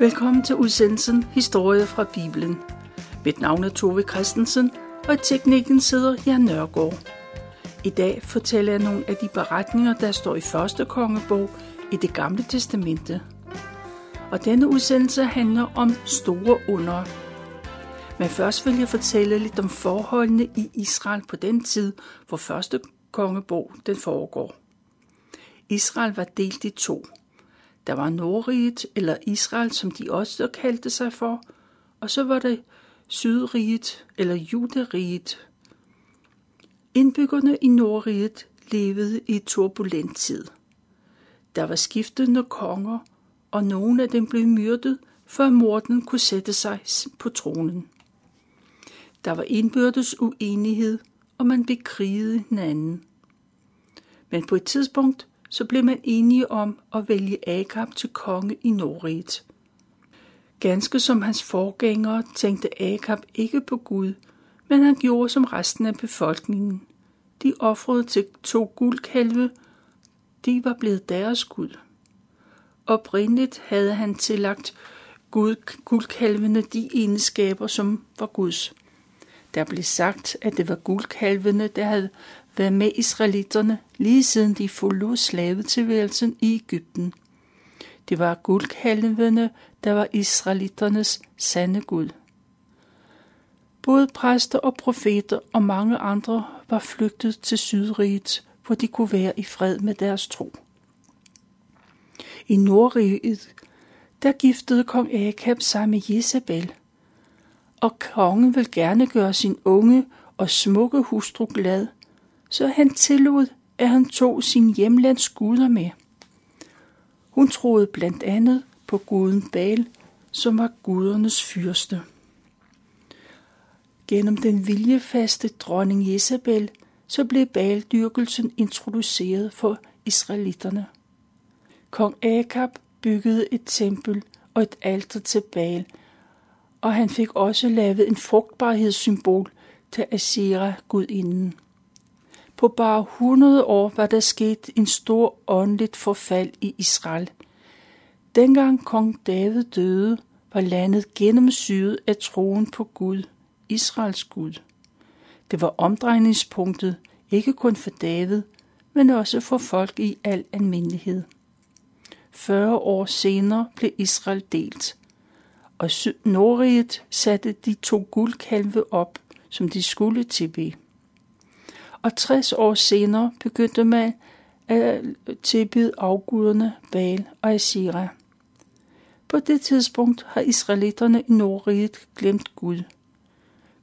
Velkommen til udsendelsen Historie fra Bibelen. Mit navn er Tove Christensen, og i teknikken sidder Jan Nørgaard. I dag fortæller jeg nogle af de beretninger, der står i første kongebog i det gamle testamente. Og denne udsendelse handler om store under. Men først vil jeg fortælle lidt om forholdene i Israel på den tid, hvor første kongebog den foregår. Israel var delt i to – der var Nordriget, eller Israel, som de også kaldte sig for, og så var det Sydriget, eller Juderiget. Indbyggerne i Nordriget levede i turbulent tid. Der var skiftende konger, og nogle af dem blev myrdet, før morden kunne sætte sig på tronen. Der var indbyrdes uenighed, og man bekrigede hinanden. Men på et tidspunkt så blev man enige om at vælge Agab til konge i Nordriget. Ganske som hans forgængere tænkte Agab ikke på Gud, men han gjorde som resten af befolkningen. De ofrede til to guldkalve, de var blevet deres Gud. Oprindeligt havde han tillagt Gud, guldkalvene de egenskaber, som var Guds. Der blev sagt, at det var guldkalvene, der havde været med israelitterne lige siden de forlod slavetilværelsen i Ægypten. Det var guldkalvene, der var israelitternes sande Gud. Både præster og profeter og mange andre var flygtet til Sydriget, hvor de kunne være i fred med deres tro. I Nordriget, der giftede kong Akab sig med Jezebel, og kongen vil gerne gøre sin unge og smukke hustru glad – så han tillod, at han tog sin hjemlands guder med. Hun troede blandt andet på guden Baal, som var gudernes fyrste. Gennem den viljefaste dronning Jezebel, så blev Baal-dyrkelsen introduceret for israelitterne. Kong Akab byggede et tempel og et alter til Baal, og han fik også lavet en frugtbarhedssymbol til Asera gudinden. På bare 100 år var der sket en stor åndeligt forfald i Israel. Dengang kong David døde, var landet gennemsyret af troen på Gud, Israels Gud. Det var omdrejningspunktet ikke kun for David, men også for folk i al almindelighed. 40 år senere blev Israel delt, og Nordriget satte de to guldkalve op, som de skulle tilbe og 60 år senere begyndte man at tilbyde afguderne Baal og Asira. På det tidspunkt har israelitterne i Nordriget glemt Gud.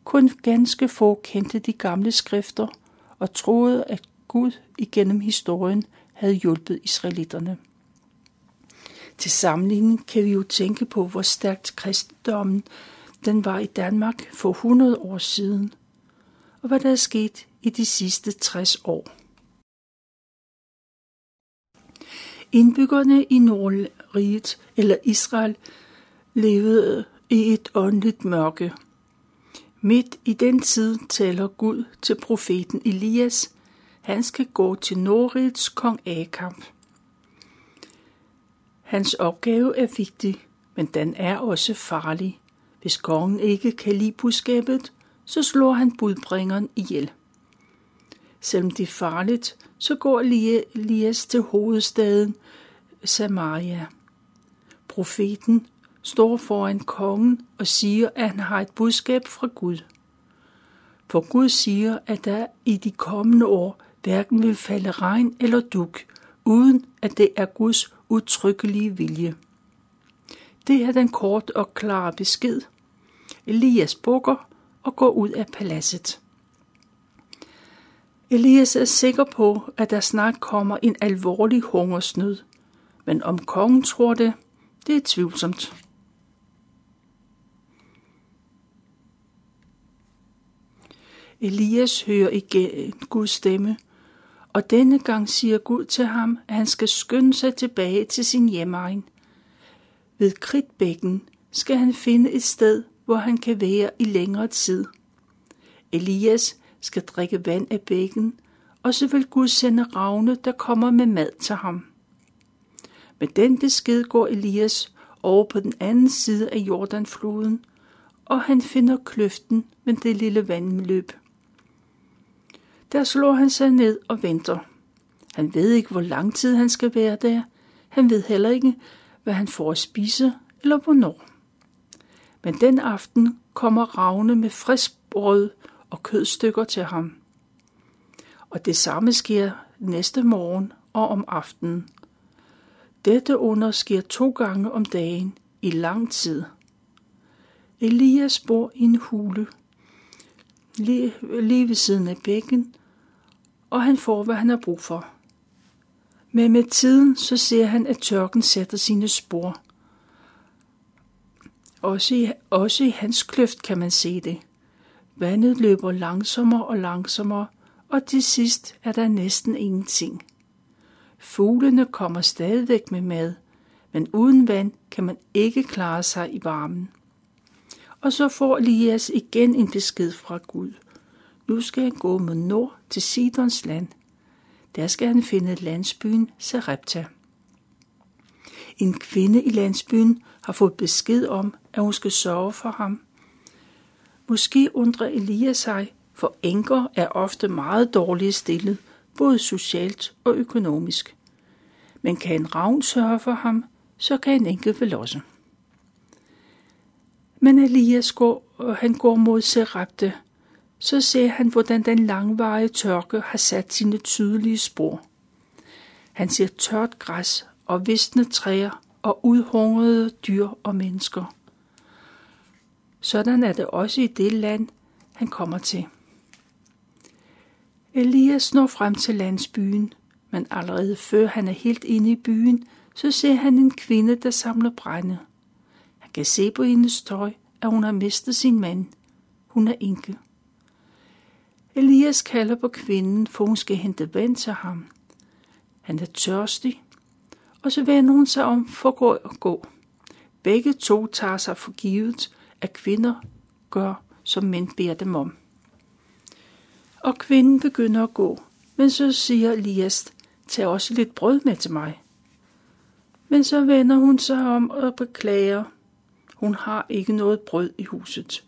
Kun ganske få kendte de gamle skrifter og troede, at Gud igennem historien havde hjulpet israelitterne. Til sammenligning kan vi jo tænke på, hvor stærkt kristendommen den var i Danmark for 100 år siden, og hvad der er sket i de sidste 60 år. Indbyggerne i Nordriget eller Israel levede i et åndeligt mørke. Midt i den tid taler Gud til profeten Elias. Han skal gå til Nordrigets kong Akab. Hans opgave er vigtig, men den er også farlig. Hvis kongen ikke kan lide budskabet, så slår han budbringeren ihjel. Selvom det er farligt, så går Elias til hovedstaden Samaria. Profeten står foran kongen og siger, at han har et budskab fra Gud. For Gud siger, at der i de kommende år hverken vil falde regn eller duk, uden at det er Guds udtrykkelige vilje. Det er den kort og klare besked. Elias bukker og går ud af paladset. Elias er sikker på, at der snart kommer en alvorlig hungersnød, men om kongen tror det, det er tvivlsomt. Elias hører igen Guds stemme, og denne gang siger Gud til ham, at han skal skynde sig tilbage til sin hjemmeegn. Ved kridtbækken skal han finde et sted, hvor han kan være i længere tid. Elias skal drikke vand af bækken, og så vil Gud sende ravne, der kommer med mad til ham. Med den besked går Elias over på den anden side af Jordanfloden, og han finder kløften med det lille vandløb. Der slår han sig ned og venter. Han ved ikke, hvor lang tid han skal være der. Han ved heller ikke, hvad han får at spise eller hvornår. Men den aften kommer Ravne med frisk brød og kødstykker til ham. Og det samme sker næste morgen og om aftenen. Dette under sker to gange om dagen i lang tid. Elias bor i en hule lige, lige ved siden af bækken, og han får, hvad han har brug for. Men med tiden så ser han, at tørken sætter sine spor. Også i, også i hans kløft kan man se det. Vandet løber langsommere og langsommere, og til sidst er der næsten ingenting. Fuglene kommer stadigvæk med mad, men uden vand kan man ikke klare sig i varmen. Og så får Elias igen en besked fra Gud. Nu skal han gå mod nord til Sidons land. Der skal han finde landsbyen Sarepta. En kvinde i landsbyen har fået besked om, at hun skal sørge for ham. Måske undrer Elias sig, for enker er ofte meget dårligt stillet, både socialt og økonomisk. Men kan en ravn sørge for ham, så kan en enke vel også. Men Elias går, og han går mod Serapte, så ser han, hvordan den langvarige tørke har sat sine tydelige spor. Han ser tørt græs og visne træer og udhungrede dyr og mennesker. Sådan er det også i det land, han kommer til. Elias når frem til landsbyen, men allerede før han er helt inde i byen, så ser han en kvinde, der samler brænde. Han kan se på hendes tøj, at hun har mistet sin mand. Hun er enke. Elias kalder på kvinden, for hun skal hente vand til ham. Han er tørstig, og så vender hun sig om for at gå og gå. Begge to tager sig for givet, at kvinder gør, som mænd beder dem om. Og kvinden begynder at gå, men så siger Elias, tag også lidt brød med til mig. Men så vender hun sig om og beklager. Hun har ikke noget brød i huset.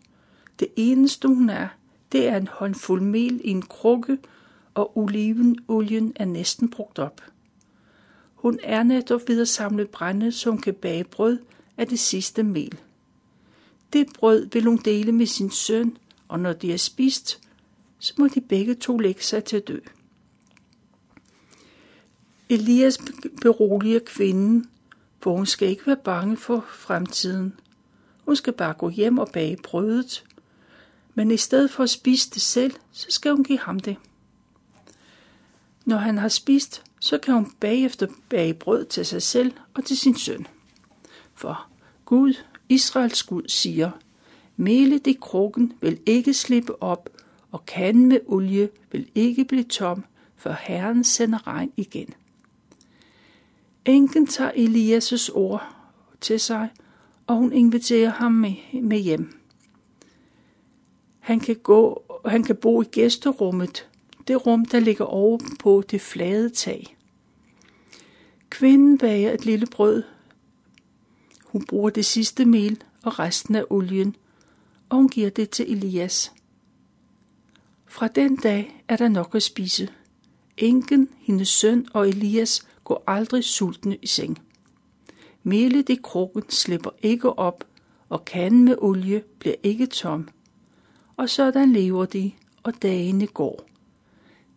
Det eneste hun er, det er en håndfuld mel i en krukke, og olivenolien er næsten brugt op. Hun er netop ved at samle brænde, som kan bage brød af det sidste mel. Det brød vil hun dele med sin søn, og når de er spist, så må de begge to lægge sig til at dø. Elias beroliger kvinden, for hun skal ikke være bange for fremtiden. Hun skal bare gå hjem og bage brødet, men i stedet for at spise det selv, så skal hun give ham det. Når han har spist, så kan hun bagefter bage brød til sig selv og til sin søn. For Gud, Israels Gud, siger, melet i krukken vil ikke slippe op, og kanden med olie vil ikke blive tom, for Herren sender regn igen. Enken tager Elias' ord til sig, og hun inviterer ham med, med hjem. Han kan, gå, han kan bo i gæsterummet, det rum, der ligger over på det flade tag. Kvinden bager et lille brød. Hun bruger det sidste mel og resten af olien, og hun giver det til Elias. Fra den dag er der nok at spise. Enken, hendes søn og Elias går aldrig sultne i seng. Melet i krukken slipper ikke op, og kanden med olie bliver ikke tom. Og sådan lever de, og dagene går.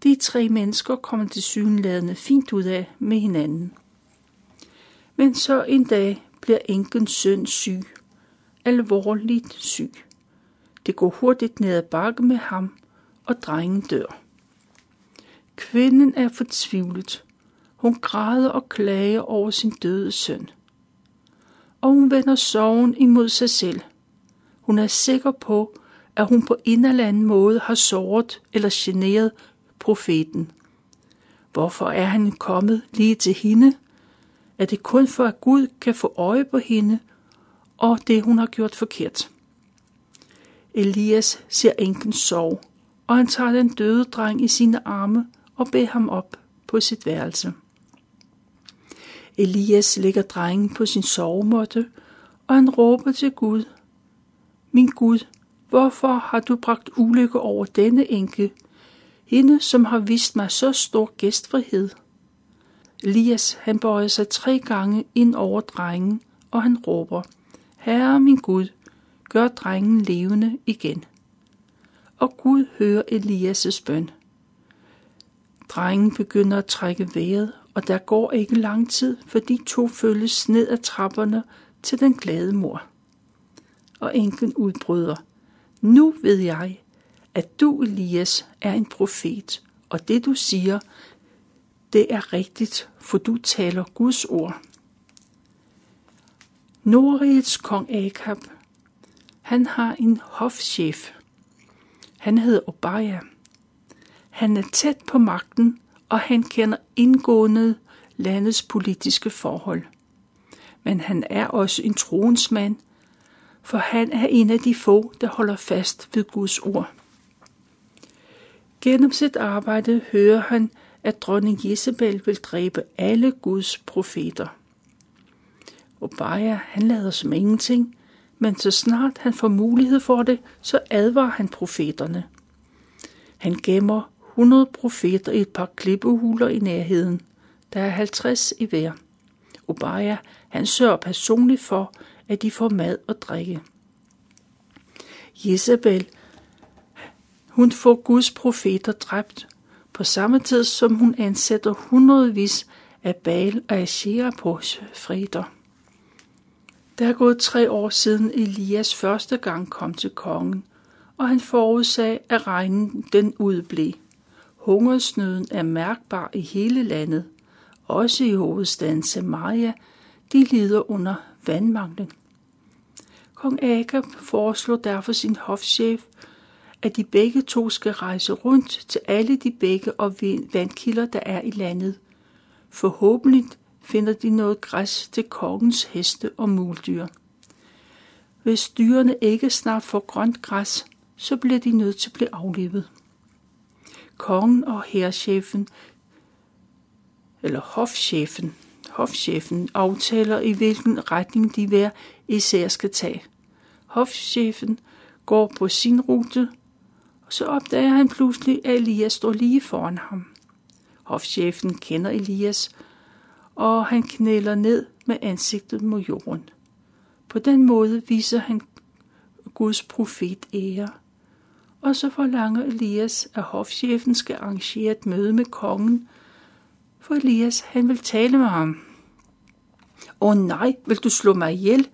De tre mennesker kommer til synladende fint ud af med hinanden. Men så en dag bliver enkens søn syg, alvorligt syg. Det går hurtigt ned ad bakke med ham, og drengen dør. Kvinden er fortvivlet. Hun græder og klager over sin døde søn. Og hun vender sorgen imod sig selv. Hun er sikker på, at hun på en eller anden måde har såret eller generet profeten. Hvorfor er han kommet lige til hende? Er det kun for, at Gud kan få øje på hende og det, hun har gjort forkert? Elias ser enken sorg, og han tager den døde dreng i sine arme og beder ham op på sit værelse. Elias lægger drengen på sin sovemåtte, og han råber til Gud. Min Gud, hvorfor har du bragt ulykke over denne enke, hende som har vist mig så stor gæstfrihed? Elias, han bøjer sig tre gange ind over drengen, og han råber, Herre min Gud, gør drengen levende igen. Og Gud hører Elias' bøn. Drengen begynder at trække vejret, og der går ikke lang tid, for de to følges ned ad trapperne til den glade mor. Og enken udbryder, nu ved jeg, at du, Elias, er en profet, og det du siger, det er rigtigt, for du taler Guds ord. Nordrigets kong Akab, han har en hofchef. Han hedder Obaja. Han er tæt på magten, og han kender indgående landets politiske forhold. Men han er også en troensmand, for han er en af de få, der holder fast ved Guds ord. Gennem sit arbejde hører han, at dronning Jezebel vil dræbe alle Guds profeter. Obaja, han lader som ingenting, men så snart han får mulighed for det, så advarer han profeterne. Han gemmer 100 profeter i et par klippehuler i nærheden. Der er 50 i hver. Obaja, han sørger personligt for, at de får mad og drikke. Jezebel, hun får Guds profeter dræbt, på samme tid som hun ansætter hundredvis af Baal og Asherah på freder. Der er gået tre år siden Elias første gang kom til kongen, og han forudsag, at regnen den udblev. Hungersnøden er mærkbar i hele landet, også i hovedstaden Samaria, de lider under vandmanglen. Kong Agab foreslår derfor sin hofchef, at de begge to skal rejse rundt til alle de bække og vandkilder, der er i landet. Forhåbentlig finder de noget græs til kongens heste og muldyr. Hvis dyrene ikke snart får grønt græs, så bliver de nødt til at blive aflivet. Kongen og herrchefen, eller hofchefen, hofchefen aftaler i hvilken retning de hver især skal tage. Hofchefen går på sin rute, så opdager han pludselig, at Elias står lige foran ham. Hofchefen kender Elias, og han knæler ned med ansigtet mod jorden. På den måde viser han Guds profet ære. Og så forlanger Elias, at hofchefen skal arrangere et møde med kongen, for Elias han vil tale med ham. Åh nej, vil du slå mig ihjel?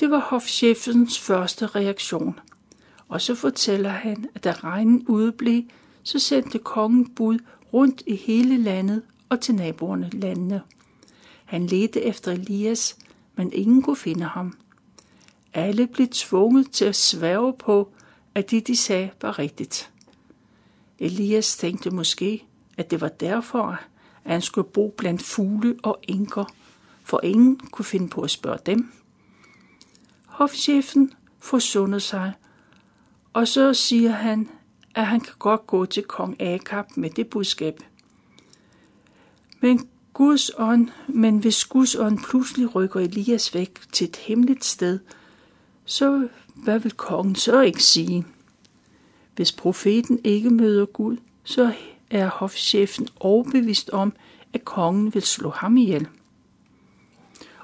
Det var hofchefens første reaktion. Og så fortæller han, at da regnen udeblev, så sendte kongen bud rundt i hele landet og til naboerne landene. Han ledte efter Elias, men ingen kunne finde ham. Alle blev tvunget til at sværge på, at det de sagde var rigtigt. Elias tænkte måske, at det var derfor, at han skulle bo blandt fugle og enker, for ingen kunne finde på at spørge dem. Hofchefen forsundede sig, og så siger han, at han kan godt gå til kong Akab med det budskab. Men Guds ånd, men hvis Guds ånd pludselig rykker Elias væk til et hemmeligt sted, så hvad vil kongen så ikke sige? Hvis profeten ikke møder Gud, så er hofchefen overbevist om, at kongen vil slå ham ihjel.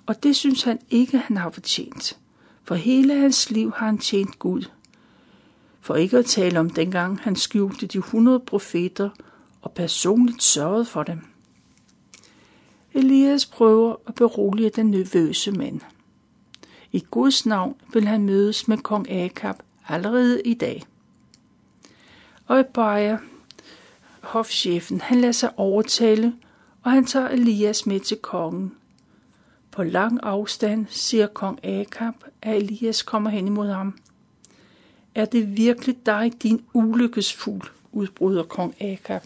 Og det synes han ikke, han har fortjent. For hele hans liv har han tjent Gud. For ikke at tale om dengang han skjulte de 100 profeter og personligt sørgede for dem. Elias prøver at berolige den nervøse mand. I Guds navn vil han mødes med kong Akab allerede i dag. Og Ebaja, hofchefen, han lader sig overtale, og han tager Elias med til kongen. På lang afstand siger kong Akab, at Elias kommer hen imod ham. Er det virkelig dig, din ulykkesfugl, udbryder kong Akab.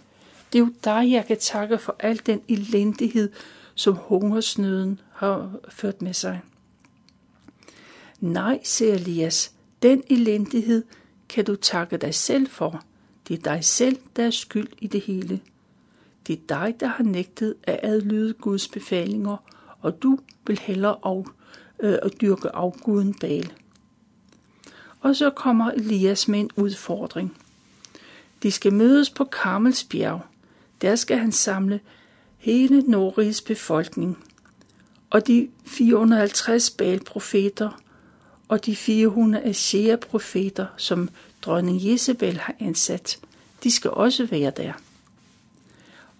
Det er jo dig, jeg kan takke for al den elendighed, som hungersnøden har ført med sig. Nej, siger Elias, den elendighed kan du takke dig selv for. Det er dig selv, der er skyld i det hele. Det er dig, der har nægtet at adlyde Guds befalinger, og du vil hellere af, øh, og dyrke afguden Baal. Og så kommer Elias med en udfordring. De skal mødes på Karmels bjerg. Der skal han samle hele Nordrigs befolkning. Og de 450 Baal-profeter og de 400 Ashea-profeter, som dronning Jezebel har ansat, de skal også være der.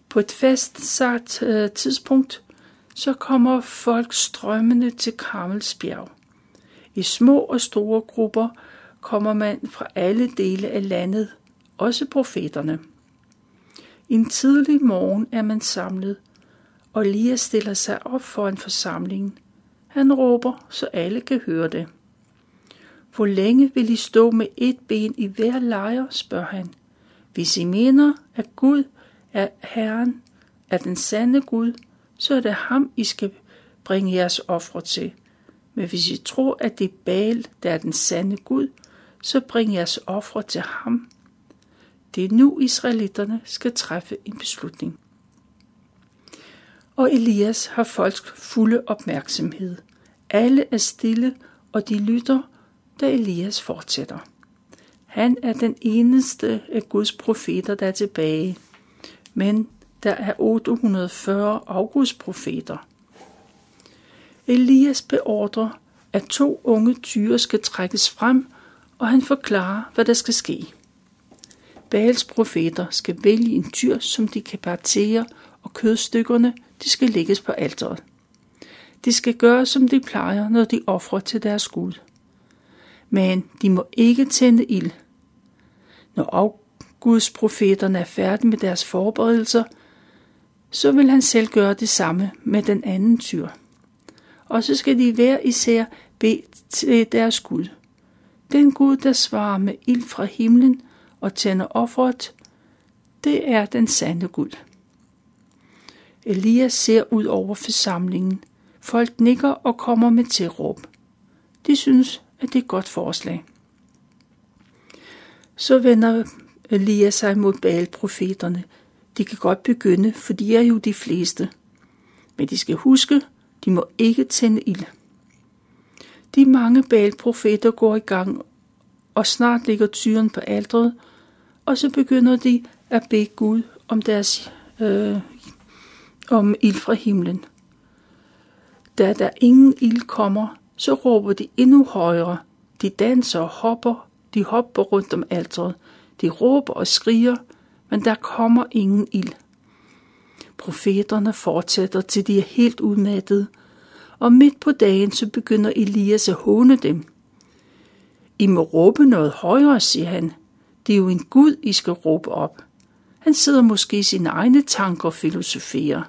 På et fastsat øh, tidspunkt, så kommer folk strømmende til Karmels bjerg. I små og store grupper kommer man fra alle dele af landet, også profeterne. En tidlig morgen er man samlet, og Elias stiller sig op for en forsamling. Han råber, så alle kan høre det. Hvor længe vil I stå med et ben i hver lejr, spørger han. Hvis I mener, at Gud er Herren, er den sande Gud, så er det ham, I skal bringe jeres ofre til. Men hvis I tror, at det er Baal, der er den sande Gud, så bring jeres ofre til ham. Det er nu, israelitterne skal træffe en beslutning. Og Elias har folks fulde opmærksomhed. Alle er stille, og de lytter, da Elias fortsætter. Han er den eneste af Guds profeter, der er tilbage. Men der er 840 profeter. Elias beordrer, at to unge tyre skal trækkes frem, og han forklarer, hvad der skal ske. Baals profeter skal vælge en tyr, som de kan partere, og kødstykkerne de skal lægges på alteret. De skal gøre, som de plejer, når de offrer til deres Gud. Men de må ikke tænde ild. Når Guds profeterne er færdige med deres forberedelser, så vil han selv gøre det samme med den anden tyr. Og så skal de hver især bede til deres Gud. Den Gud, der svarer med ild fra himlen og tænder offeret, det er den sande Gud. Elias ser ud over forsamlingen. Folk nikker og kommer med tilråb. De synes, at det er et godt forslag. Så vender Elias sig mod Baal-profeterne. De kan godt begynde, for de er jo de fleste. Men de skal huske, de må ikke tænde ild. De mange Baal-profeter går i gang, og snart ligger tyren på aldret, og så begynder de at bede Gud om deres øh, om ild fra himlen. Da der ingen ild kommer, så råber de endnu højere. De danser og hopper, de hopper rundt om alteret. De råber og skriger, men der kommer ingen ild. Profeterne fortsætter til de er helt udmattede, og midt på dagen så begynder Elias at håne dem. I må råbe noget højere, siger han. Det er jo en Gud, I skal råbe op. Han sidder måske i sine egne tanker og filosoferer.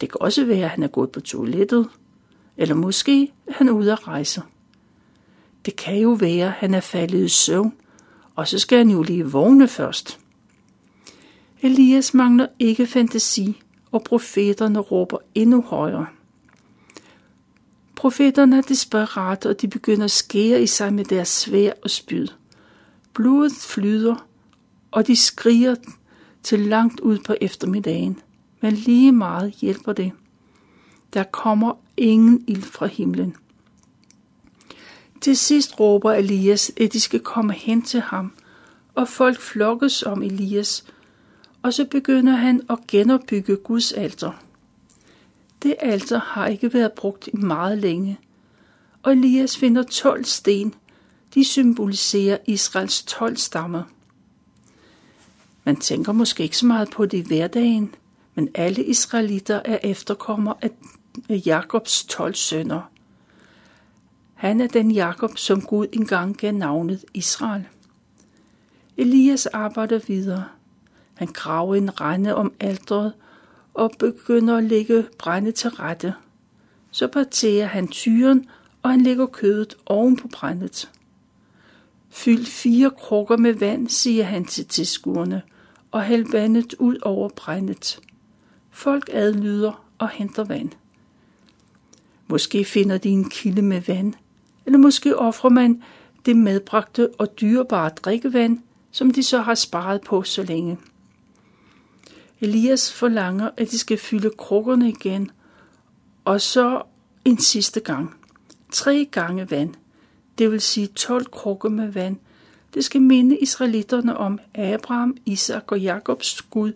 Det kan også være, at han er gået på toilettet, eller måske er han ude at rejse. Det kan jo være, at han er faldet i søvn, og så skal han jo lige vågne først. Elias mangler ikke fantasi, og profeterne råber endnu højere. Profeterne er desperate, og de begynder at skære i sig med deres svær og spyd. Blodet flyder, og de skriger til langt ud på eftermiddagen. Men lige meget hjælper det. Der kommer ingen ild fra himlen. Til sidst råber Elias, at de skal komme hen til ham, og folk flokkes om Elias, og så begynder han at genopbygge Guds alter. Det altså har ikke været brugt i meget længe, og Elias finder 12 sten. De symboliserer Israels 12 stammer. Man tænker måske ikke så meget på det i hverdagen, men alle israelitter er efterkommer af Jakobs 12 sønner. Han er den Jakob, som Gud engang gav navnet Israel. Elias arbejder videre. Han graver en rende om alderet og begynder at lægge brænde til rette. Så parterer han tyren, og han lægger kødet oven på brændet. Fyld fire krukker med vand, siger han til tilskuerne, og hæld vandet ud over brændet. Folk adlyder og henter vand. Måske finder de en kilde med vand, eller måske offrer man det medbragte og dyrebare drikkevand, som de så har sparet på så længe. Elias forlanger, at de skal fylde krukkerne igen, og så en sidste gang. tre gange vand, det vil sige 12 krukker med vand. Det skal minde israelitterne om Abraham, Isak og Jakobs Gud,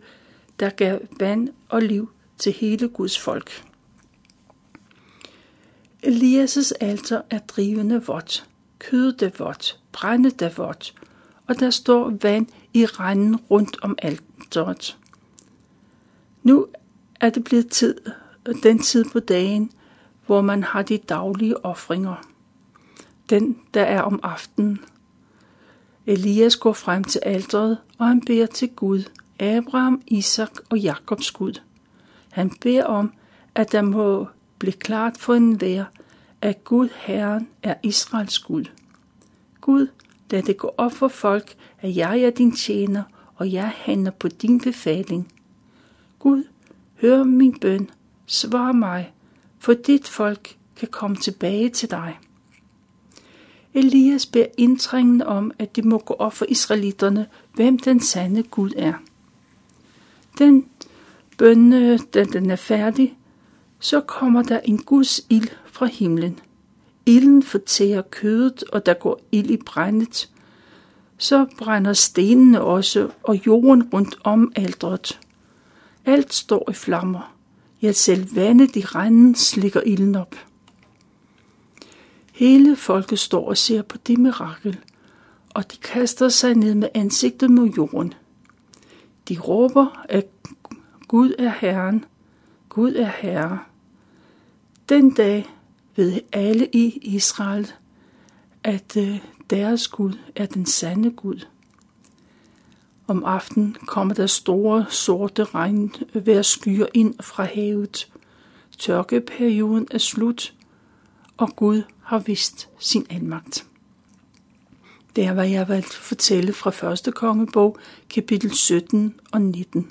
der gav vand og liv til hele Guds folk. Elias' alter er drivende vådt, kødet er vådt, brændet er vådt, og der står vand i randen rundt om alteret. Nu er det blevet tid, den tid på dagen, hvor man har de daglige ofringer. Den, der er om aftenen. Elias går frem til alteret, og han beder til Gud, Abraham, Isak og Jakobs Gud. Han beder om, at der må blive klart for enhver, at Gud Herren er Israels Gud. Gud, lad det gå op for folk, at jeg er din tjener, og jeg handler på din befaling. Gud, hør min bøn, svar mig, for dit folk kan komme tilbage til dig. Elias beder indtrængende om, at det må gå op for israelitterne, hvem den sande Gud er. Den bøn, da den er færdig, så kommer der en Guds ild fra himlen. Ilden fortærer kødet, og der går ild i brændet. Så brænder stenene også, og jorden rundt om aldret. Alt står i flammer. Ja, selv vandet i randen slikker ilden op. Hele folket står og ser på det mirakel, og de kaster sig ned med ansigtet mod jorden. De råber, at Gud er Herren, Gud er Herre. Den dag ved alle i Israel, at øh, deres Gud er den sande Gud. Om aftenen kommer der store sorte skyer ind fra havet. Tørkeperioden er slut, og Gud har vist sin almagt. Det er, hvad jeg at fortælle fra første kongebog, kapitel 17 og 19.